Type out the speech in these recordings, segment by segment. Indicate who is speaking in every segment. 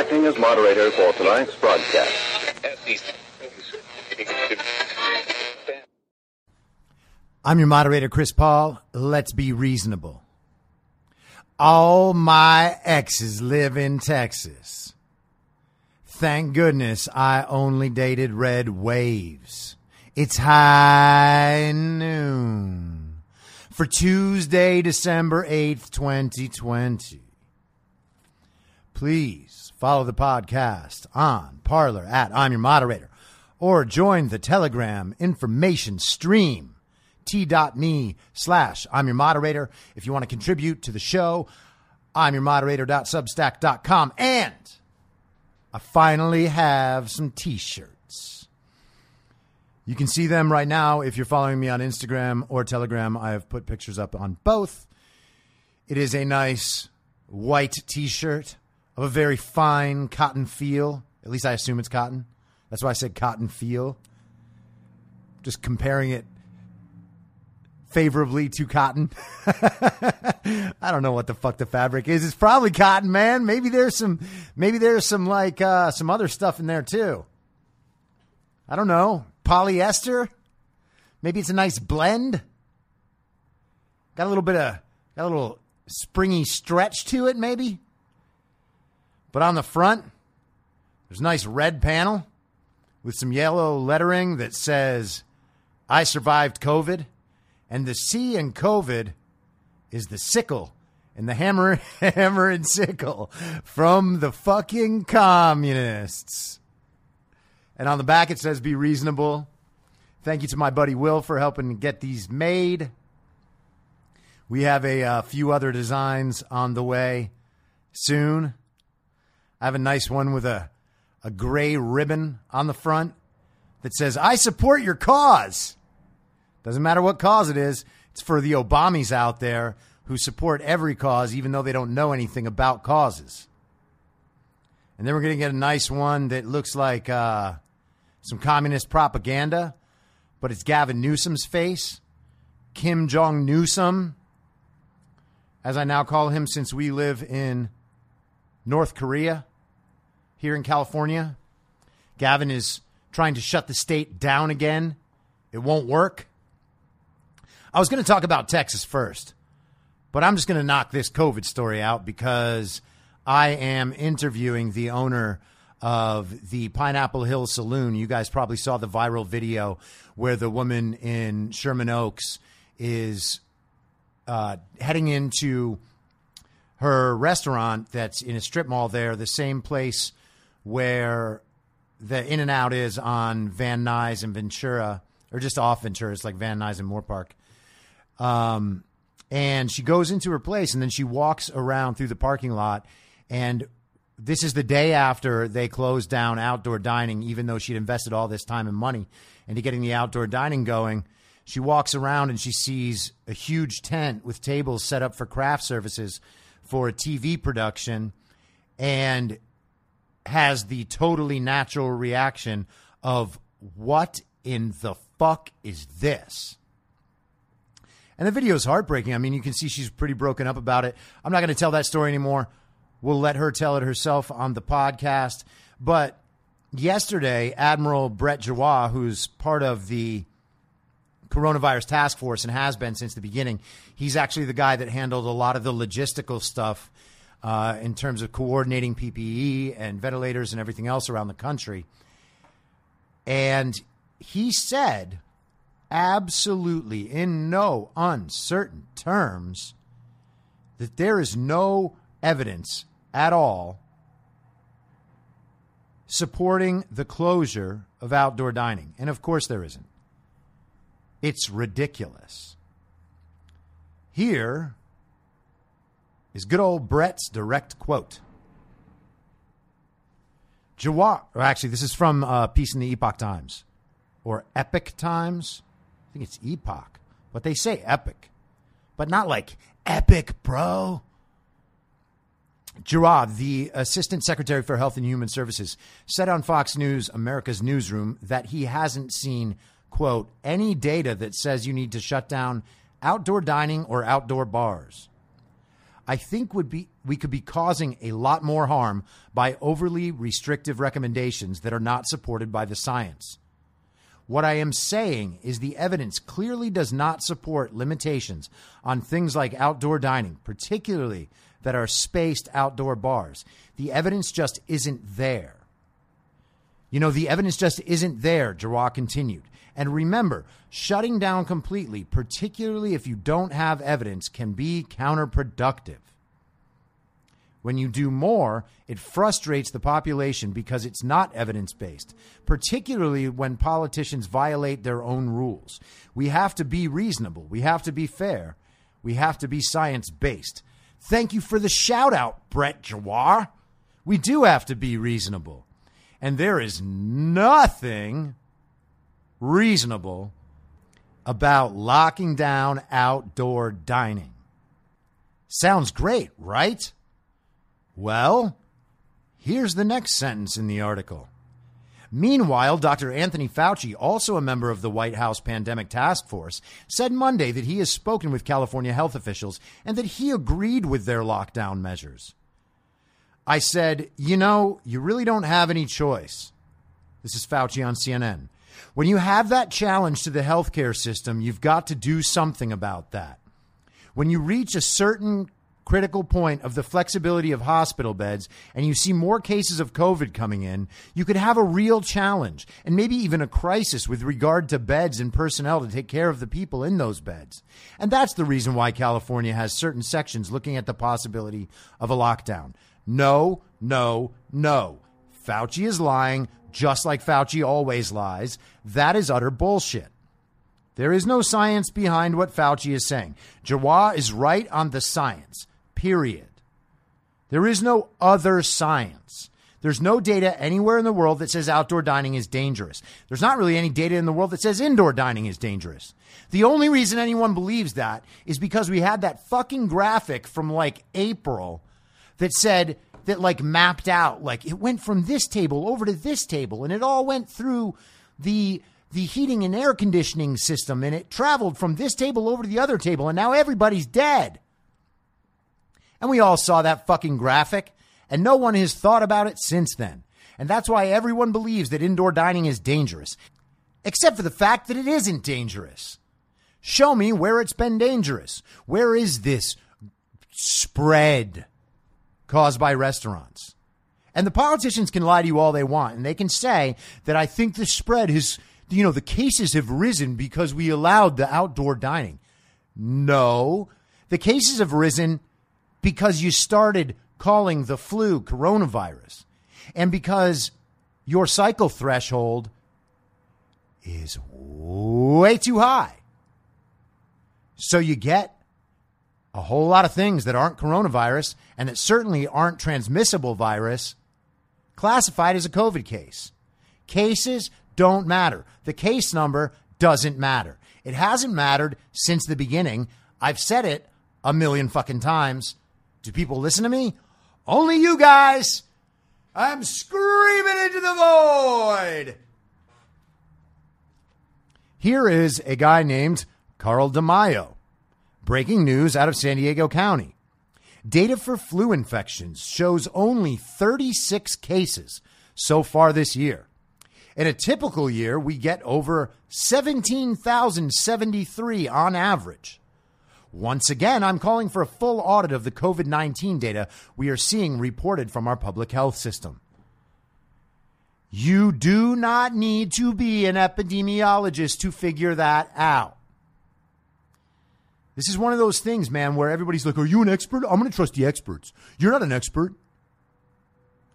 Speaker 1: Acting as moderator for tonight's broadcast.
Speaker 2: I'm your moderator, Chris Paul. Let's be reasonable. All my exes live in Texas. Thank goodness I only dated red waves. It's high noon for Tuesday, December 8th, 2020. Please follow the podcast on Parler at I'm your moderator or join the Telegram information stream t.me slash I'm your moderator. If you want to contribute to the show, I'm your moderator.substack.com. And I finally have some t-shirts. You can see them right now if you're following me on Instagram or Telegram. I have put pictures up on both. It is a nice white t-shirt of a very fine cotton feel. At least I assume it's cotton. That's why I said cotton feel. Just comparing it favorably to cotton. I don't know what the fuck the fabric is. It's probably cotton, man. Maybe there's some maybe there's some like uh some other stuff in there too. I don't know. Polyester? Maybe it's a nice blend. Got a little bit of got a little springy stretch to it maybe. But on the front, there's a nice red panel with some yellow lettering that says I survived COVID. And the C in COVID is the sickle and the hammer, hammer and sickle from the fucking communists. And on the back it says, be reasonable. Thank you to my buddy Will for helping get these made. We have a, uh, few other designs on the way soon. I have a nice one with a, a gray ribbon on the front that says, I support your cause. Doesn't matter what cause it is. It's for the Obamis out there who support every cause, even though they don't know anything about causes. And then we're going to get a nice one that looks like uh, some communist propaganda, but it's Gavin Newsom's face. Kim Jong Newsom, as I now call him since we live in North Korea here in California. Gavin is trying to shut the state down again. It won't work. I was going to talk about Texas first, but I'm just going to knock this COVID story out because I am interviewing the owner of the Pineapple Hill Saloon. You guys probably saw the viral video where the woman in Sherman Oaks is uh, heading into her restaurant that's in a strip mall there, the same place where the In and Out is on Van Nuys and Ventura, or just off Ventura. It's like Van Nuys and Moorpark. Um, and she goes into her place and then she walks around through the parking lot. And this is the day after they closed down outdoor dining, even though she'd invested all this time and money into getting the outdoor dining going. She walks around and she sees a huge tent with tables set up for craft services for a TV production and has the totally natural reaction of what in the fuck is this? And the video is heartbreaking. I mean, you can see she's pretty broken up about it. I'm not going to tell that story anymore. We'll let her tell it herself on the podcast. But yesterday, Admiral Brett Giroir, who's part of the coronavirus task force and has been since the beginning, he's actually the guy that handled a lot of the logistical stuff uh, in terms of coordinating PPE and ventilators and everything else around the country. And he said absolutely in no uncertain terms that there is no evidence at all supporting the closure of outdoor dining. And of course, there isn't. It's ridiculous. Here is good old Brett's direct quote. Or actually, this is from a uh, piece in the Epoch Times or Epic Times. I think it's Epoch, but they say Epic. but not like epic, bro. Giroir, the Assistant Secretary for Health and Human Services, said on Fox News, America's Newsroom, that he hasn't seen, quote, any data that says you need to shut down outdoor dining or outdoor bars. I think would be we could be causing a lot more harm by overly restrictive recommendations that are not supported by the science. What I am saying is the evidence clearly does not support limitations on things like outdoor dining, particularly that are spaced outdoor bars. The evidence just isn't there. You know, the evidence just isn't there, Giroir continued. And remember, shutting down completely, particularly if you don't have evidence, can be counterproductive. When you do more, it frustrates the population because it's not evidence based, particularly when politicians violate their own rules. We have to be reasonable. We have to be fair. We have to be science based. Thank you for the shout out, Brett Giroir. We do have to be reasonable. And there is nothing reasonable about locking down outdoor dining. Sounds great, right? Well, here's the next sentence in the article. Meanwhile, Dr. Anthony Fauci, also a member of the White House Pandemic Task Force, said Monday that he has spoken with California health officials and that he agreed with their lockdown measures. I said, you know, you really don't have any choice. This is Fauci on CNN. When you have that challenge to the healthcare system, you've got to do something about that. When you reach a certain critical point of the flexibility of hospital beds and you see more cases of COVID coming in, you could have a real challenge and maybe even a crisis with regard to beds and personnel to take care of the people in those beds. And that's the reason why California has certain sections looking at the possibility of a lockdown. No, no, no. Fauci is lying, just like Fauci always lies. That is utter bullshit. There is no science behind what Fauci is saying. Giroir is right on the science period. There is no other science. There's no data anywhere in the world that says outdoor dining is dangerous. There's not really any data in the world that says indoor dining is dangerous. The only reason anyone believes that is because we had that fucking graphic from like April that said that like mapped out like it went from this table over to this table and it all went through the the heating and air conditioning system and it traveled from this table over to the other table and now everybody's dead. And we all saw that fucking graphic, and no one has thought about it since then. And that's why everyone believes that indoor dining is dangerous, except for the fact that it isn't dangerous. Show me where it's been dangerous. Where is this spread caused by restaurants? And the politicians can lie to you all they want, and they can say that I think the spread has, you know, the cases have risen because we allowed the outdoor dining. No, the cases have risen because you started calling the flu coronavirus and because your cycle threshold is way too high. So you get a whole lot of things that aren't coronavirus and that certainly aren't transmissible virus classified as a COVID case. Cases don't matter. The case number doesn't matter. It hasn't mattered since the beginning. I've said it a million fucking times. Do people listen to me? Only you guys. I'm screaming into the void. Here is a guy named Carl DeMaio. Breaking news out of San Diego County. Data for flu infections shows only 36 cases so far this year. In a typical year, we get over 17,073 on average. Once again, I'm calling for a full audit of the COVID 19 data we are seeing reported from our public health system. You do not need to be an epidemiologist to figure that out. This is one of those things, man, where everybody's like, Are you an expert? I'm going to trust the experts. You're not an expert.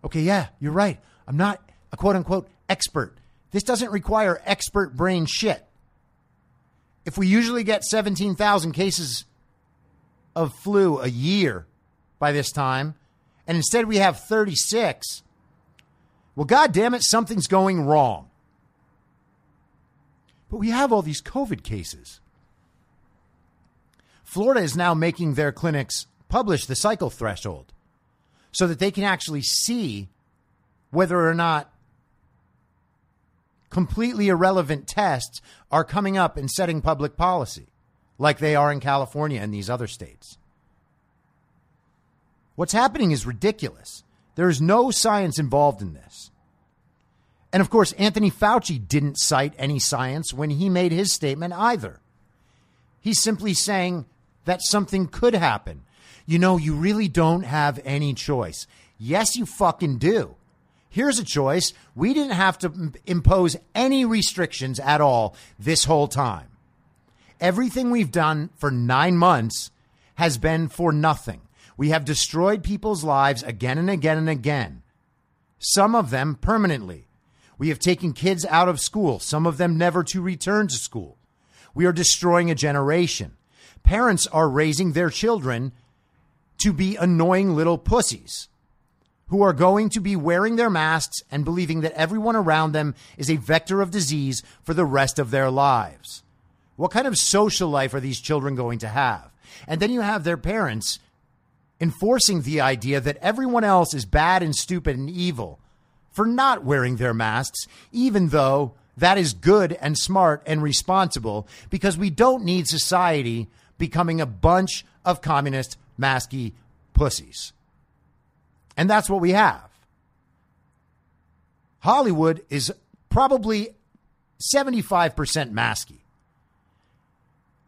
Speaker 2: Okay, yeah, you're right. I'm not a quote unquote expert. This doesn't require expert brain shit if we usually get 17,000 cases of flu a year by this time, and instead we have 36, well, God damn it, something's going wrong. But we have all these COVID cases. Florida is now making their clinics publish the cycle threshold so that they can actually see whether or not completely irrelevant tests are coming up and setting public policy like they are in California and these other states. What's happening is ridiculous. There is no science involved in this. And of course, Anthony Fauci didn't cite any science when he made his statement either. He's simply saying that something could happen. You know, you really don't have any choice. Yes, you fucking do. Here's a choice. We didn't have to impose any restrictions at all this whole time. Everything we've done for nine months has been for nothing. We have destroyed people's lives again and again and again, some of them permanently. We have taken kids out of school, some of them never to return to school. We are destroying a generation. Parents are raising their children to be annoying little pussies who are going to be wearing their masks and believing that everyone around them is a vector of disease for the rest of their lives. What kind of social life are these children going to have? And then you have their parents enforcing the idea that everyone else is bad and stupid and evil for not wearing their masks, even though that is good and smart and responsible because we don't need society becoming a bunch of communist masky pussies. And that's what we have. Hollywood is probably 75% masky.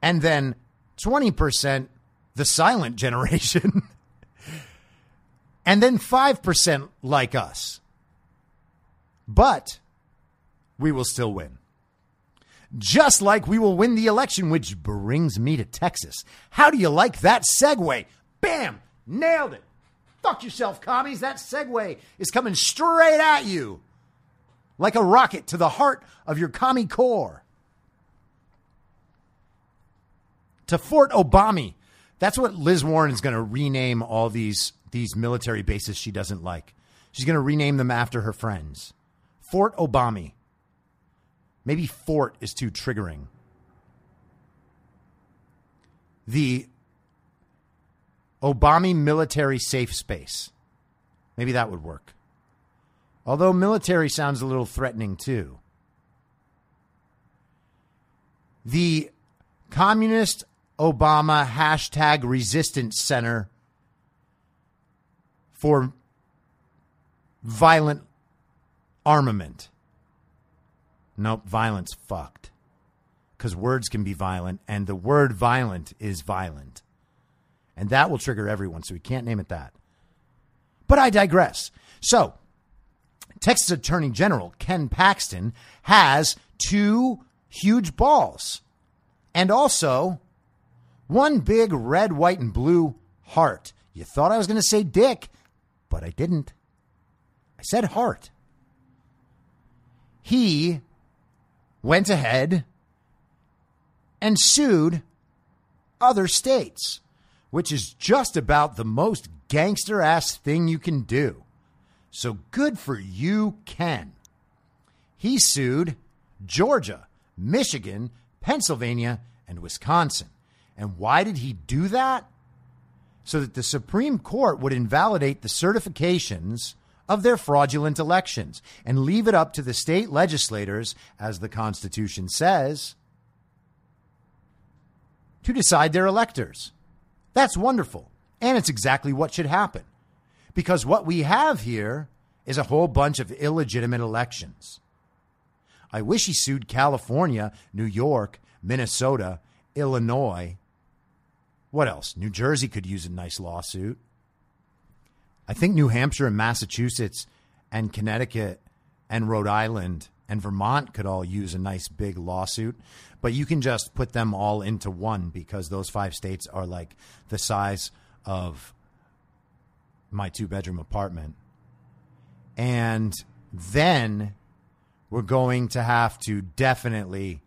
Speaker 2: And then 20% the silent generation. and then 5% like us. But we will still win. Just like we will win the election, which brings me to Texas. How do you like that segue? Bam! Nailed it. Fuck yourself, commies. That segue is coming straight at you like a rocket to the heart of your commie core. To Fort Obama. That's what Liz Warren is going to rename all these these military bases she doesn't like. She's going to rename them after her friends. Fort Obama. Maybe Fort is too triggering. The Obama military safe space. Maybe that would work. Although military sounds a little threatening too. The Communist Obama hashtag resistance center for violent armament. Nope, violence fucked. Because words can be violent, and the word violent is violent. And that will trigger everyone, so we can't name it that. But I digress. So, Texas Attorney General Ken Paxton has two huge balls and also one big red, white, and blue heart. You thought I was going to say dick, but I didn't. I said heart. He went ahead and sued other states, which is just about the most gangster ass thing you can do. So good for you, Ken. He sued Georgia, Michigan, Pennsylvania, and Wisconsin. And why did he do that? So that the Supreme Court would invalidate the certifications of their fraudulent elections and leave it up to the state legislators, as the Constitution says, to decide their electors. That's wonderful. And it's exactly what should happen. Because what we have here is a whole bunch of illegitimate elections. I wish he sued California, New York, Minnesota, Illinois. What else? New Jersey could use a nice lawsuit. I think New Hampshire and Massachusetts and Connecticut and Rhode Island and Vermont could all use a nice big lawsuit, but you can just put them all into one because those five states are like the size of my two bedroom apartment. And then we're going to have to definitely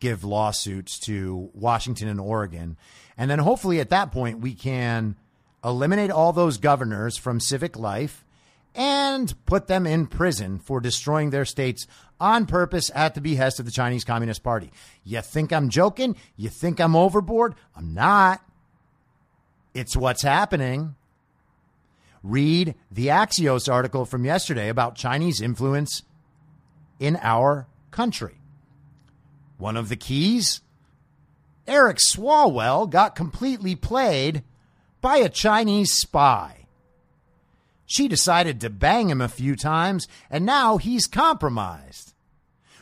Speaker 2: give lawsuits to Washington and Oregon. And then hopefully at that point we can eliminate all those governors from civic life and put them in prison for destroying their states on purpose at the behest of the Chinese Communist Party. You think I'm joking? You think I'm overboard? I'm not. It's what's happening. Read the Axios article from yesterday about Chinese influence in our country. One of the keys Eric Swalwell got completely played by a Chinese spy. She decided to bang him a few times, and now he's compromised,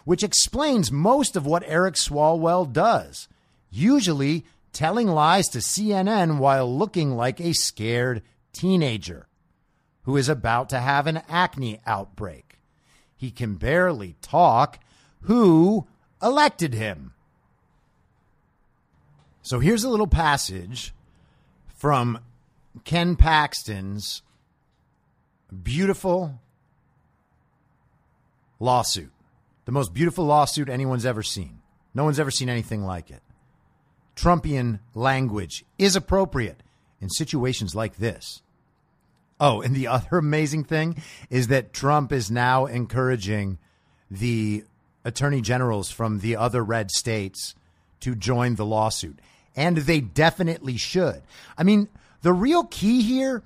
Speaker 2: which explains most of what Eric Swalwell does, usually telling lies to CNN while looking like a scared teenager who is about to have an acne outbreak. He can barely talk. Who elected him? So here's a little passage from Ken Paxton's beautiful lawsuit. The most beautiful lawsuit anyone's ever seen. No one's ever seen anything like it. Trumpian language is appropriate in situations like this. Oh, and the other amazing thing is that Trump is now encouraging the attorney generals from the other red states to join the lawsuit and they definitely should. I mean, the real key here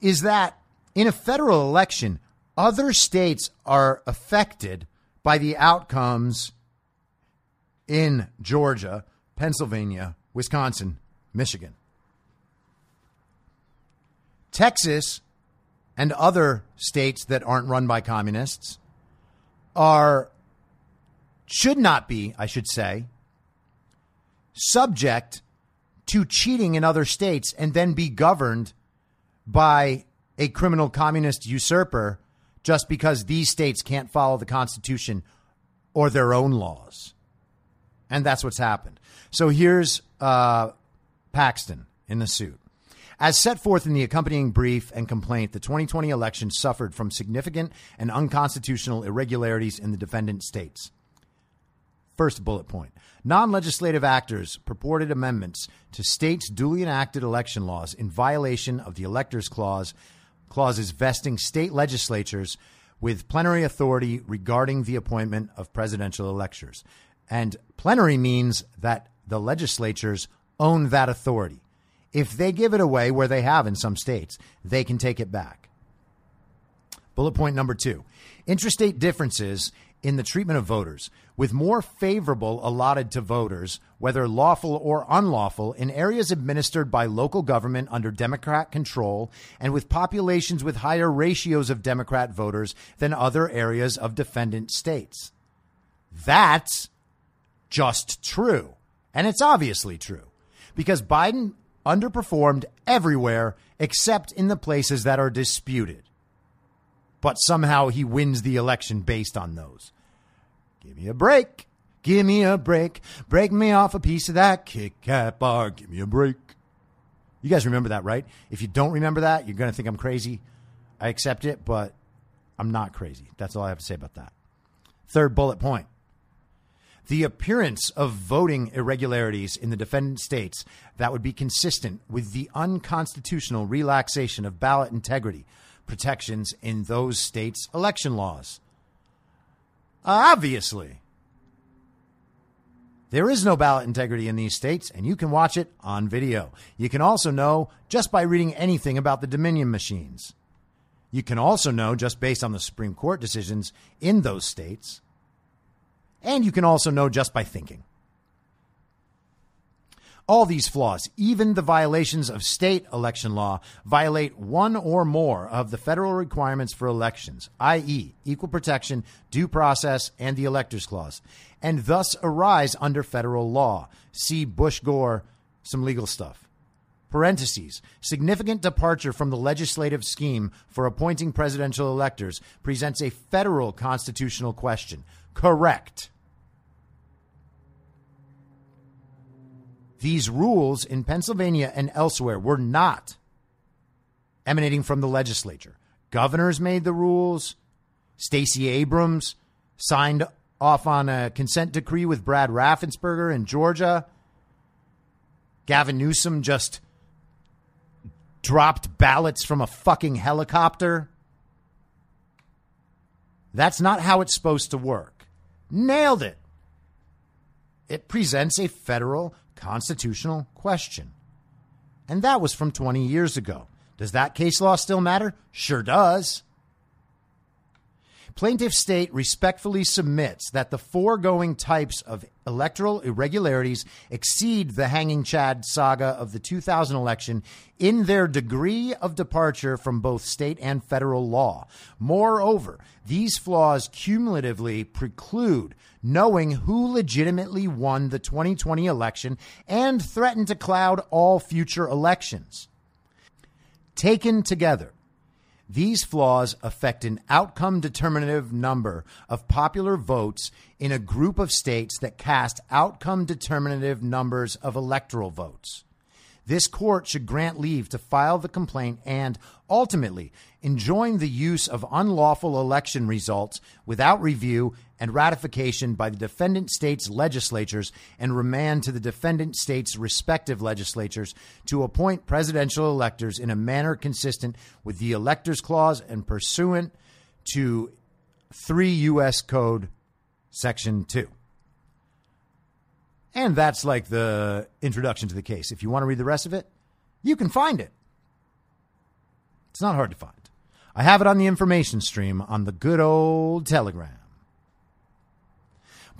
Speaker 2: is that in a federal election, other states are affected by the outcomes in Georgia, Pennsylvania, Wisconsin, Michigan. Texas and other states that aren't run by communists are should not be, I should say, subject to cheating in other states and then be governed by a criminal communist usurper just because these states can't follow the Constitution or their own laws. And that's what's happened. So here's uh, Paxton in the suit. As set forth in the accompanying brief and complaint, the 2020 election suffered from significant and unconstitutional irregularities in the defendant states. First bullet point non legislative actors purported amendments to states' duly enacted election laws in violation of the Electors Clause, clauses vesting state legislatures with plenary authority regarding the appointment of presidential electors. And plenary means that the legislatures own that authority. If they give it away, where they have in some states, they can take it back. Bullet point number two interstate differences in the treatment of voters, with more favorable allotted to voters, whether lawful or unlawful, in areas administered by local government under Democrat control and with populations with higher ratios of Democrat voters than other areas of defendant states. That's just true. And it's obviously true because Biden underperformed everywhere except in the places that are disputed but somehow he wins the election based on those. Give me a break. Give me a break. Break me off a piece of that Kit Kat bar. Give me a break. You guys remember that, right? If you don't remember that, you're going to think I'm crazy. I accept it, but I'm not crazy. That's all I have to say about that. Third bullet point. The appearance of voting irregularities in the defendant states that would be consistent with the unconstitutional relaxation of ballot integrity protections in those states' election laws. Uh, obviously, there is no ballot integrity in these states, and you can watch it on video. You can also know just by reading anything about the Dominion machines. You can also know just based on the Supreme Court decisions in those states. And you can also know just by thinking all these flaws, even the violations of state election law, violate one or more of the federal requirements for elections, i.e., equal protection, due process, and the Electors Clause, and thus arise under federal law. See Bush Gore, some legal stuff. Parentheses, significant departure from the legislative scheme for appointing presidential electors presents a federal constitutional question. Correct. These rules in Pennsylvania and elsewhere were not emanating from the legislature. Governors made the rules. Stacey Abrams signed off on a consent decree with Brad Raffensperger in Georgia. Gavin Newsom just dropped ballots from a fucking helicopter That's not how it's supposed to work. Nailed it. It presents a federal constitutional question. And that was from 20 years ago. Does that case law still matter? Sure does. Plaintiff state respectfully submits that the foregoing types of electoral irregularities exceed the hanging Chad saga of the 2000 election in their degree of departure from both state and federal law. Moreover, these flaws cumulatively preclude knowing who legitimately won the 2020 election and threaten to cloud all future elections. Taken together, these flaws affect an outcome determinative number of popular votes in a group of states that cast outcome determinative numbers of electoral votes. This court should grant leave to file the complaint and ultimately enjoin the use of unlawful election results without review and ratification by the defendant states' legislatures and remand to the defendant states' respective legislatures to appoint presidential electors in a manner consistent with the Electors Clause and pursuant to 3 U.S. Code Section 2. And that's like the introduction to the case. If you want to read the rest of it, you can find it. It's not hard to find. I have it on the information stream on the good old Telegram.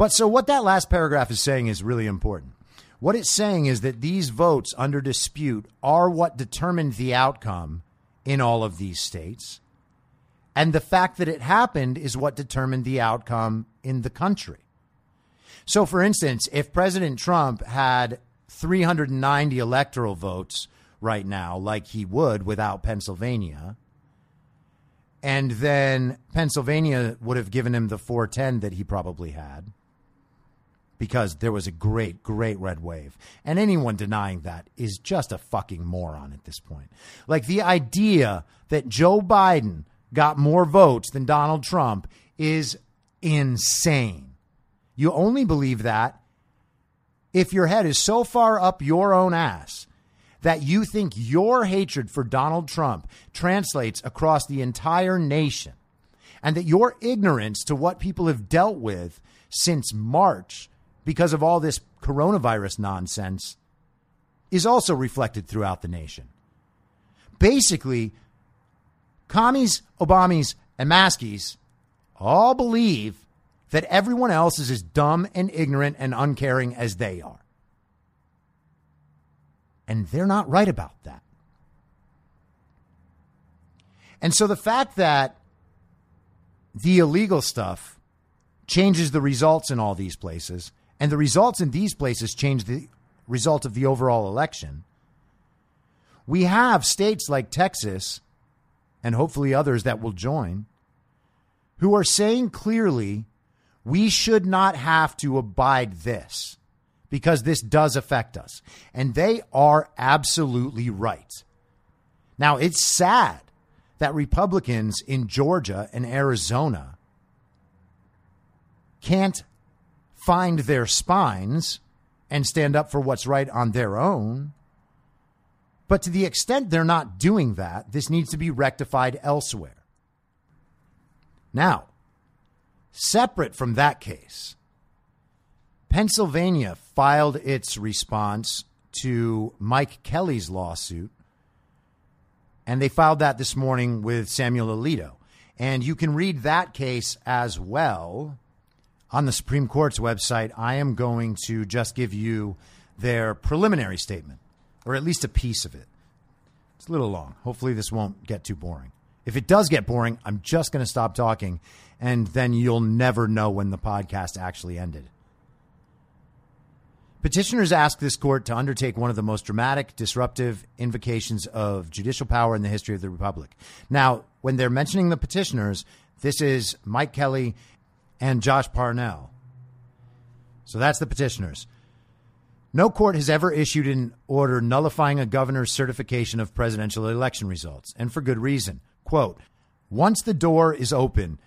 Speaker 2: But so what that last paragraph is saying is really important. What it's saying is that these votes under dispute are what determined the outcome in all of these states. And the fact that it happened is what determined the outcome in the country. So, for instance, if President Trump had 390 electoral votes right now, like he would without Pennsylvania, and then Pennsylvania would have given him the 410 that he probably had because there was a great, great red wave. And anyone denying that is just a fucking moron at this point. Like the idea that Joe Biden got more votes than Donald Trump is insane. You only believe that if your head is so far up your own ass that you think your hatred for Donald Trump translates across the entire nation and that your ignorance to what people have dealt with since March because of all this coronavirus nonsense is also reflected throughout the nation. Basically, commies, Obamis, and Maskies all believe that everyone else is as dumb and ignorant and uncaring as they are. And they're not right about that. And so the fact that the illegal stuff changes the results in all these places, and the results in these places change the result of the overall election. We have states like Texas, and hopefully others that will join, who are saying clearly we should not have to abide this because this does affect us. And they are absolutely right. Now, it's sad that Republicans in Georgia and Arizona can't find their spines and stand up for what's right on their own. But to the extent they're not doing that, this needs to be rectified elsewhere. Now, separate from that case, Pennsylvania filed its response to Mike Kelly's lawsuit, and they filed that this morning with Samuel Alito. And you can read that case as well on the Supreme Court's website. I am going to just give you their preliminary statement, or at least a piece of it. It's a little long. Hopefully, this won't get too boring. If it does get boring, I'm just going to stop talking, and then you'll never know when the podcast actually ended. Petitioners ask this court to undertake one of the most dramatic, disruptive invocations of judicial power in the history of the Republic. Now, when they're mentioning the petitioners, this is Mike Kelly and Josh Parnell. So that's the petitioners. No court has ever issued an order nullifying a governor's certification of presidential election results, and for good reason. Quote Once the door is open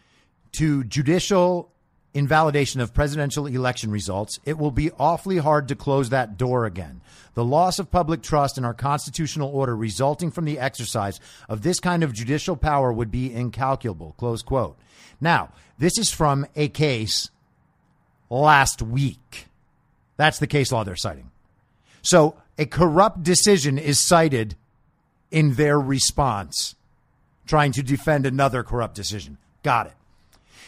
Speaker 2: to judicial invalidation of presidential election results, it will be awfully hard to close that door again. The loss of public trust in our constitutional order resulting from the exercise of this kind of judicial power would be incalculable. Close quote. Now, this is from a case last week. That's the case law they're citing. So a corrupt decision is cited in their response, trying to defend another corrupt decision. Got it.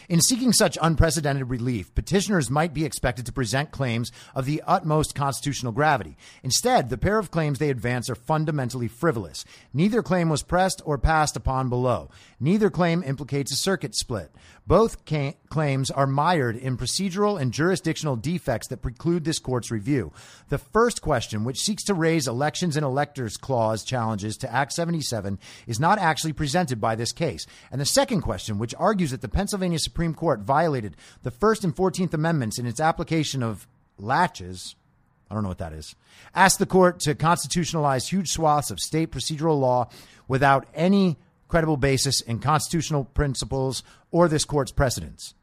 Speaker 2: In seeking such unprecedented relief, petitioners might be expected to present claims of the utmost constitutional gravity. Instead, the pair of claims they advance are fundamentally frivolous. Neither claim was pressed or passed upon below. Neither claim implicates a circuit split. Both ca- claims are mired in procedural and jurisdictional defects that preclude this court's review. The first question, which seeks to raise elections and electors clause challenges to Act 77, is not actually presented by this case. And the second question, which argues that the Pennsylvania Supreme Court violated the First and 14th Amendments in its application of laches, I don't know what that is, asks the court to constitutionalize huge swaths of state procedural law without any credible basis in constitutional principles or this court's precedents.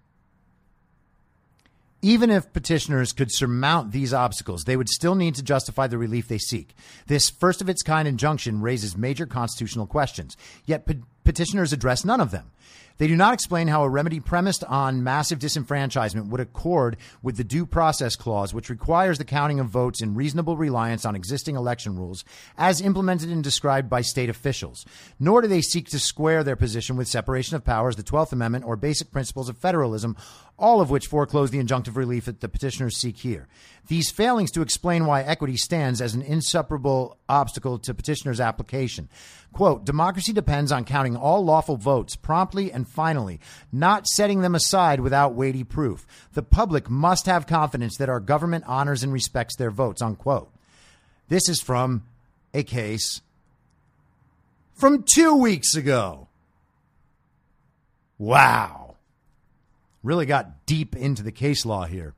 Speaker 2: Even if petitioners could surmount these obstacles, they would still need to justify the relief they seek. This first of its kind injunction raises major constitutional questions, yet petitioners address none of them. They do not explain how a remedy premised on massive disenfranchisement would accord with the due process clause, which requires the counting of votes in reasonable reliance on existing election rules as implemented and described by state officials. Nor do they seek to square their position with separation of powers, the 12th Amendment, or basic principles of federalism, all of which foreclose the injunctive relief that the petitioners seek here. These failings to explain why equity stands as an insuperable obstacle to petitioners' application. Quote, democracy depends on counting all lawful votes promptly and finally, not setting them aside without weighty proof. The public must have confidence that our government honors and respects their votes, unquote. This is from a case from two weeks ago. Wow. Really got deep into the case law here.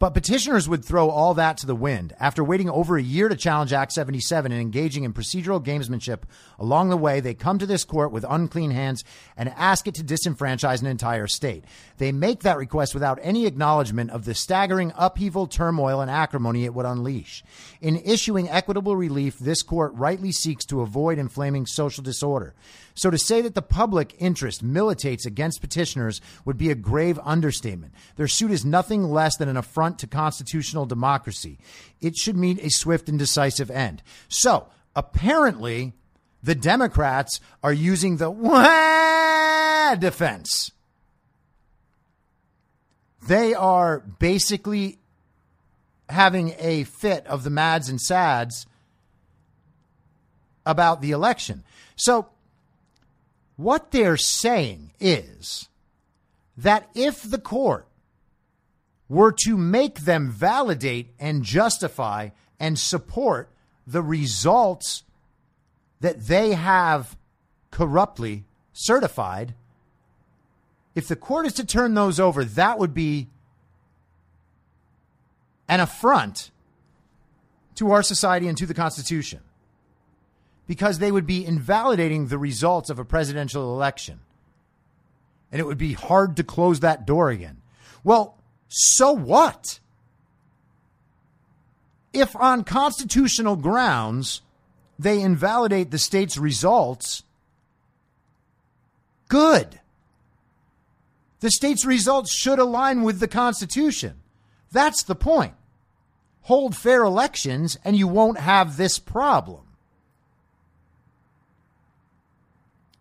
Speaker 2: But petitioners would throw all that to the wind. After waiting over a year to challenge Act 77 and engaging in procedural gamesmanship along the way, they come to this court with unclean hands and ask it to disenfranchise an entire state. They make that request without any acknowledgement of the staggering upheaval, turmoil, and acrimony it would unleash. In issuing equitable relief, this court rightly seeks to avoid inflaming social disorder. So to say that the public interest militates against petitioners would be a grave understatement. Their suit is nothing less than an affront to constitutional democracy. It should meet a swift and decisive end. So apparently, the Democrats are using the wah defense. They are basically having a fit of the mads and sads about the election. So what they're saying is that if the court were to make them validate and justify and support the results that they have corruptly certified, if the court is to turn those over, that would be an affront to our society and to the Constitution because they would be invalidating the results of a presidential election. And it would be hard to close that door again. Well, so what? If on constitutional grounds they invalidate the state's results, good. The state's results should align with the Constitution. That's the point. Hold fair elections and you won't have this problem.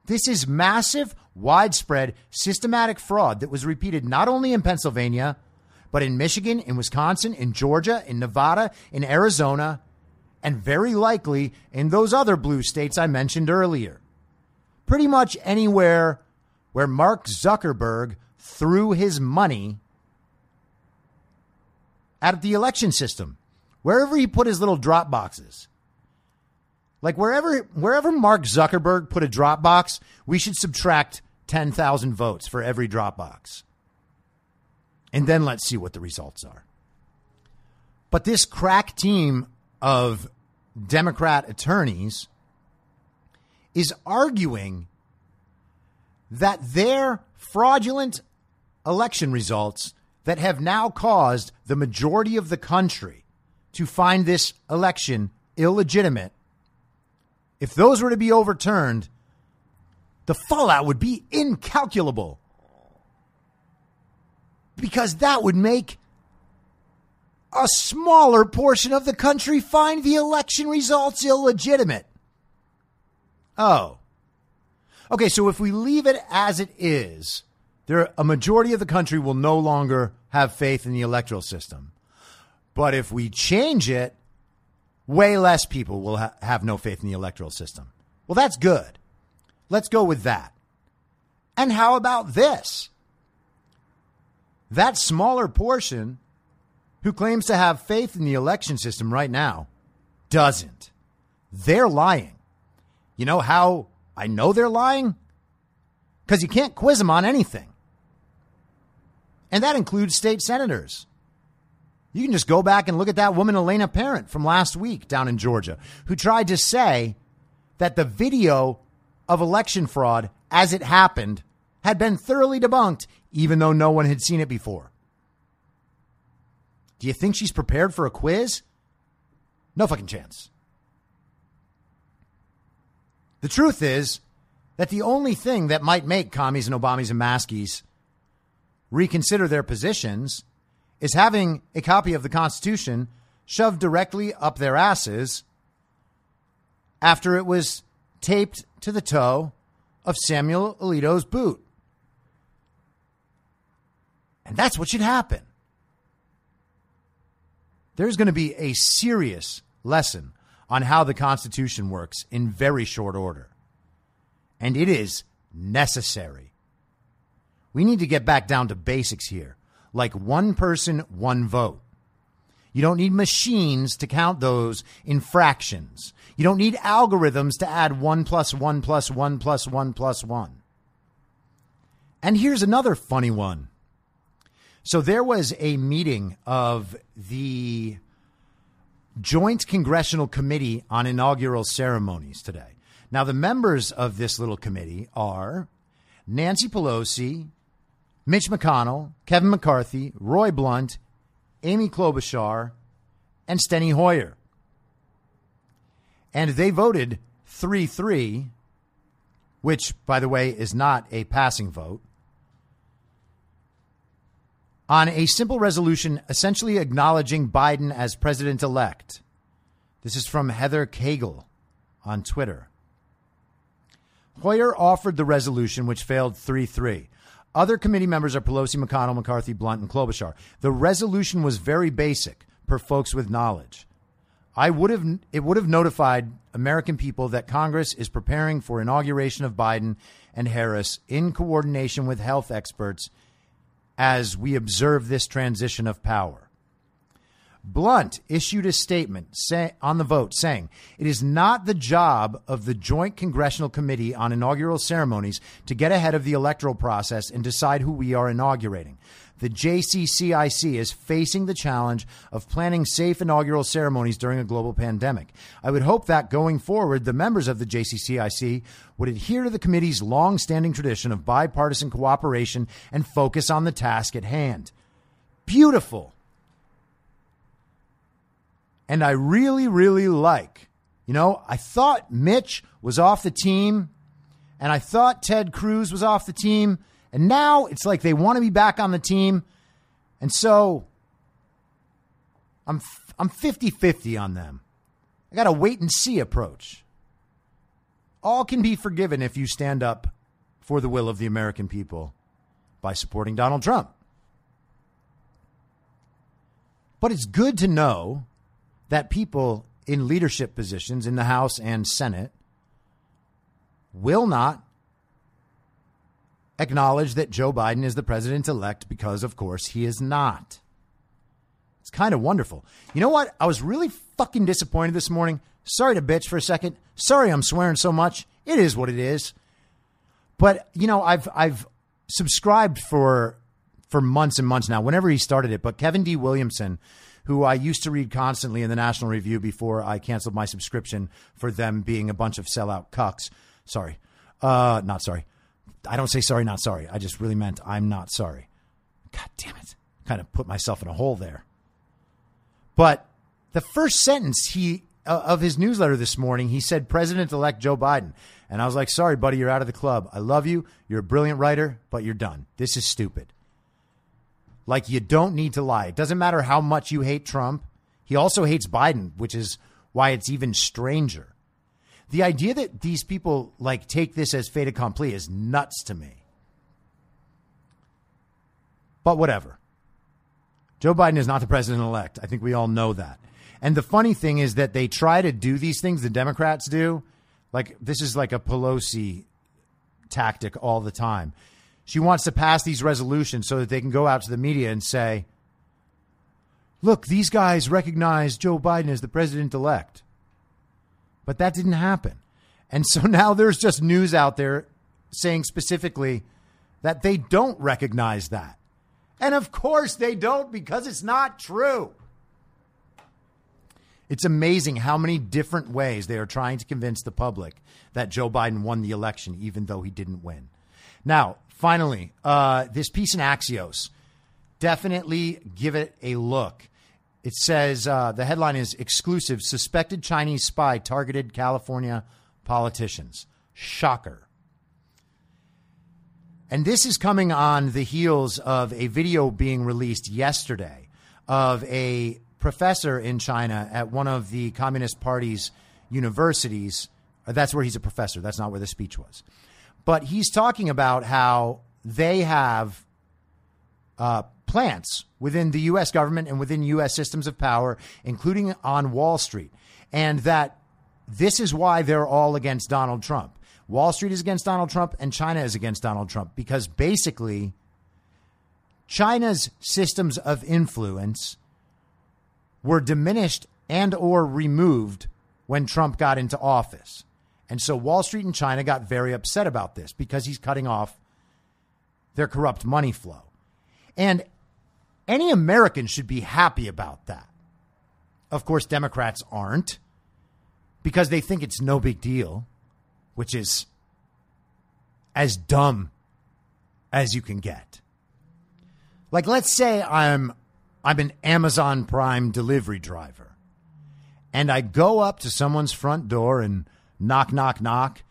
Speaker 2: This is massive, widespread, systematic fraud that was repeated not only in Pennsylvania, but in Michigan, in Wisconsin, in Georgia, in Nevada, in Arizona, and very likely in those other blue states I mentioned earlier. Pretty much anywhere where Mark Zuckerberg threw his money at the election system, wherever he put his little drop boxes. Like wherever wherever Mark Zuckerberg put a Dropbox, we should subtract 10,000 votes for every Dropbox. And then let's see what the results are. But this crack team of Democrat attorneys is arguing that their fraudulent election results that have now caused the majority of the country to find this election illegitimate, if those were to be overturned, the fallout would be incalculable. Because that would make a smaller portion of the country find the election results illegitimate. Oh. Okay, so if we leave it as it is, there a majority of the country will no longer have faith in the electoral system. But if we change it, way less people will ha- have no faith in the electoral system. Well, that's good. Let's go with that. And how about this? That smaller portion who claims to have faith in the election system right now doesn't. They're lying. You know how I know they're lying? Because you can't quiz them on anything. And that includes state senators. You can just go back and look at that woman, Elena Parent, from last week down in Georgia, who tried to say that the video of election fraud as it happened had been thoroughly debunked, even though no one had seen it before. Do you think she's prepared for a quiz? No fucking chance. The truth is that the only thing that might make commies and Obamas and Maskies reconsider their positions is having a copy of the Constitution shoved directly up their asses after it was taped to the toe of Samuel Alito's boot. And that's what should happen. There's going to be a serious lesson on how the Constitution works in very short order. And it is necessary. We need to get back down to basics here, like one person, one vote. You don't need machines to count those in fractions. You don't need algorithms to add 1 plus 1 plus 1 plus 1 plus 1. And here's another funny one. So there was a meeting of the Joint Congressional Committee on Inaugural Ceremonies today. Now, the members of this little committee are Nancy Pelosi, Mitch McConnell, Kevin McCarthy, Roy Blunt, Amy Klobuchar, and Steny Hoyer. And they voted 3 3, which, by the way, is not a passing vote, on a simple resolution essentially acknowledging Biden as president elect. This is from Heather Caygle on Twitter. Hoyer offered the resolution, which failed 3 3. Other committee members are Pelosi, McConnell, McCarthy, Blunt, and Klobuchar. The resolution was very basic per folks with knowledge. I would have it would have notified American people that Congress is preparing for inauguration of Biden and Harris in coordination with health experts as we observe this transition of power. Blunt issued a statement say, on the vote saying it is not the job of the Joint Congressional Committee on Inaugural Ceremonies to get ahead of the electoral process and decide who we are inaugurating. The JCCIC is facing the challenge of planning safe inaugural ceremonies during a global pandemic. I would hope that going forward, the members of the JCCIC would adhere to the committee's long standing tradition of bipartisan cooperation and focus on the task at hand. Beautiful and I really, really like. You know, I thought Mitch was off the team, and I thought Ted Cruz was off the team, and now it's like they want to be back on the team, and so I'm I'm 50-50 on them. I got a wait and see approach. All can be forgiven if you stand up for the will of the American people by supporting Donald Trump. But it's good to know that people in leadership positions in the House and Senate will not acknowledge that Joe Biden is the president elect because, of course, he is not. It's kind of wonderful. You know what? I was really fucking disappointed this morning. Sorry to bitch for a second. Sorry I'm swearing so much. It is what it is. But, you know, I've I've subscribed for for months and months now, whenever he started it, but Kevin D. Williamson who I used to read constantly in the National Review before I canceled my subscription for them being a bunch of sellout cucks. Sorry. Uh, not sorry. I don't say sorry, not sorry. I just really meant I'm not sorry. God damn it. Kind of put myself in a hole there. But the first sentence he uh, of his newsletter this morning, he said President elect Joe Biden. And I was like, sorry, buddy, you're out of the club. I love you. You're a brilliant writer, but you're done. This is stupid. Like, you don't need to lie. It doesn't matter how much you hate Trump. He also hates Biden, which is why it's even stranger. The idea that these people like take this as fait accompli is nuts to me. But whatever. Joe Biden is not the president elect. I think we all know that. And the funny thing is that they try to do these things, the Democrats do. Like, this is like a Pelosi tactic all the time. She wants to pass these resolutions so that they can go out to the media and say, look, these guys recognize Joe Biden as the president elect. But that didn't happen. And so now there's just news out there saying specifically that they don't recognize that. And of course they don't because it's not true. It's amazing how many different ways they are trying to convince the public that Joe Biden won the election, even though he didn't win. Now, finally, uh, this piece in Axios, definitely give it a look. It says uh, the headline is exclusive suspected Chinese spy targeted California politicians. Shocker. And this is coming on the heels of a video being released yesterday of a professor in China at one of the Communist Party's universities. That's where he's a professor. That's not where the speech was. But he's talking about how they have uh, plants within the U.S. government and within U.S. systems of power, including on Wall Street, and that this is why they're all against Donald Trump. Wall Street is against Donald Trump, and China is against Donald Trump because basically China's systems of influence were diminished and or removed when Trump got into office. And so Wall Street and China got very upset about this because he's cutting off their corrupt money flow. And any American should be happy about that. Of course, Democrats aren't because they think it's no big deal, which is as dumb as you can get. Like, let's say I'm I'm an Amazon Prime delivery driver. And I go up to someone's front door and knock, knock, knock.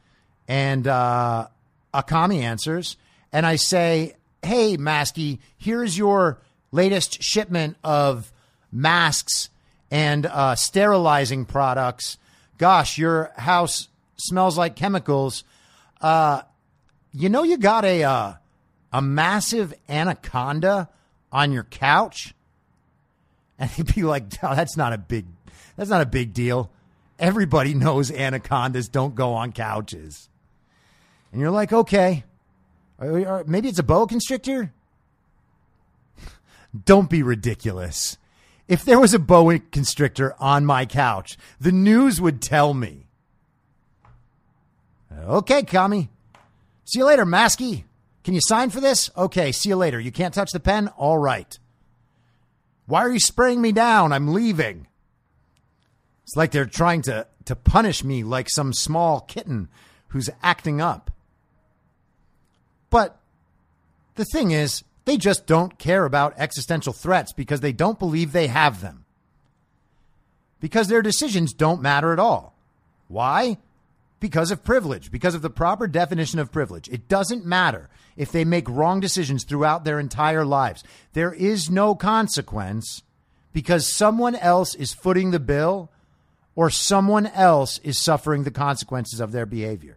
Speaker 2: And uh, a commie answers. And I say, Hey, Maskey, here's your latest shipment of masks and uh, sterilizing products. Gosh, your house smells like chemicals. Uh, you know, you got a, uh, a massive anaconda on your couch? And he'd be like, that's not a big, that's not a big deal. Everybody knows anacondas don't go on couches. And you're like, okay, maybe it's a boa constrictor. Don't be ridiculous. If there was a boa constrictor on my couch, the news would tell me. Okay, commie. See you later, Maskey. Can you sign for this? Okay, see you later. You can't touch the pen? All right. Why are you spraying me down? I'm leaving. It's like they're trying to, to punish me like some small kitten who's acting up. But the thing is, they just don't care about existential threats because they don't believe they have them. Because their decisions don't matter at all. Why? because of privilege, because of the proper definition of privilege. It doesn't matter if they make wrong decisions throughout their entire lives. There is no consequence because someone else is footing the bill or someone else is suffering the consequences of their behavior.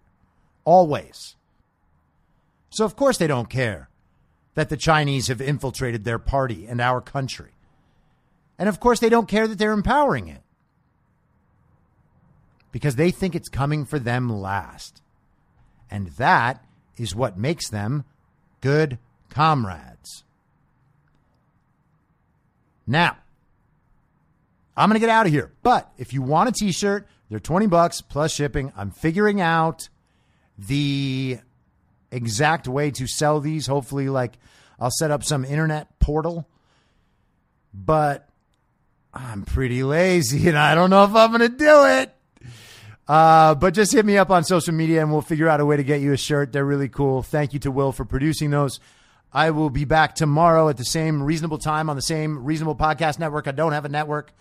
Speaker 2: Always. So, of course, they don't care that the Chinese have infiltrated their party and our country. And of course, they don't care that they're empowering it because they think it's coming for them last. And that is what makes them good comrades. Now, I'm going to get out of here. But if you want a t shirt, they're 20 bucks plus shipping. I'm figuring out the exact way to sell these. Hopefully, like I'll set up some internet portal. But I'm pretty lazy and I don't know if I'm going to do it. Uh, but just hit me up on social media and we'll figure out a way to get you a shirt. They're really cool. Thank you to Will for producing those. I will be back tomorrow at the same reasonable time on the same reasonable podcast network. I don't have a network.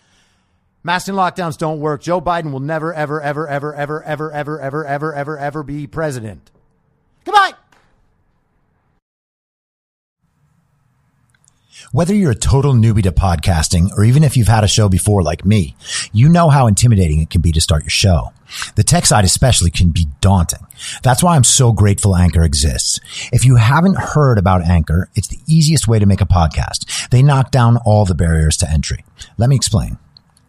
Speaker 2: Masks and lockdowns don't work. Joe Biden will never, ever, ever, ever, ever, ever, ever, ever, ever, ever, ever be president. Goodbye.
Speaker 3: Whether you're a total newbie to podcasting or even if you've had a show before like me, you know how intimidating it can be to start your show. The tech side especially can be daunting. That's why I'm so grateful Anchor exists. If you haven't heard about Anchor, it's the easiest way to make a podcast. They knock down all the barriers to entry. Let me explain.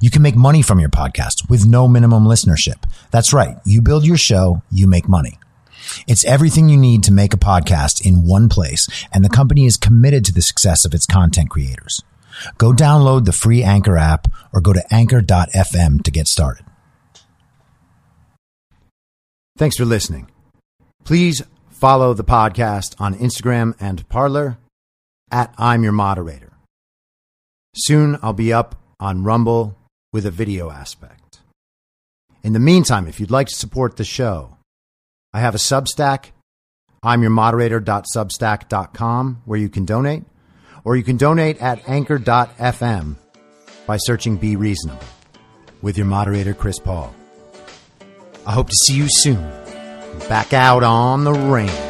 Speaker 3: You can make money from your podcast with no minimum listenership. That's right. You build your show, you make money. It's everything you need to make a podcast in one place, and the company is committed to the success of its content creators. Go download the free Anchor app or go to anchor.fm to get started.
Speaker 2: Thanks for listening. Please follow the podcast on Instagram and Parler at I'm Your Moderator. Soon I'll be up on Rumble with a video aspect. In the meantime, if you'd like to support the show, I have a Substack, I'm your moderator.substack.com, where you can donate, or you can donate at anchor.fm by searching Be Reasonable with your moderator, Chris Paul. I hope to see you soon. Back out on the range.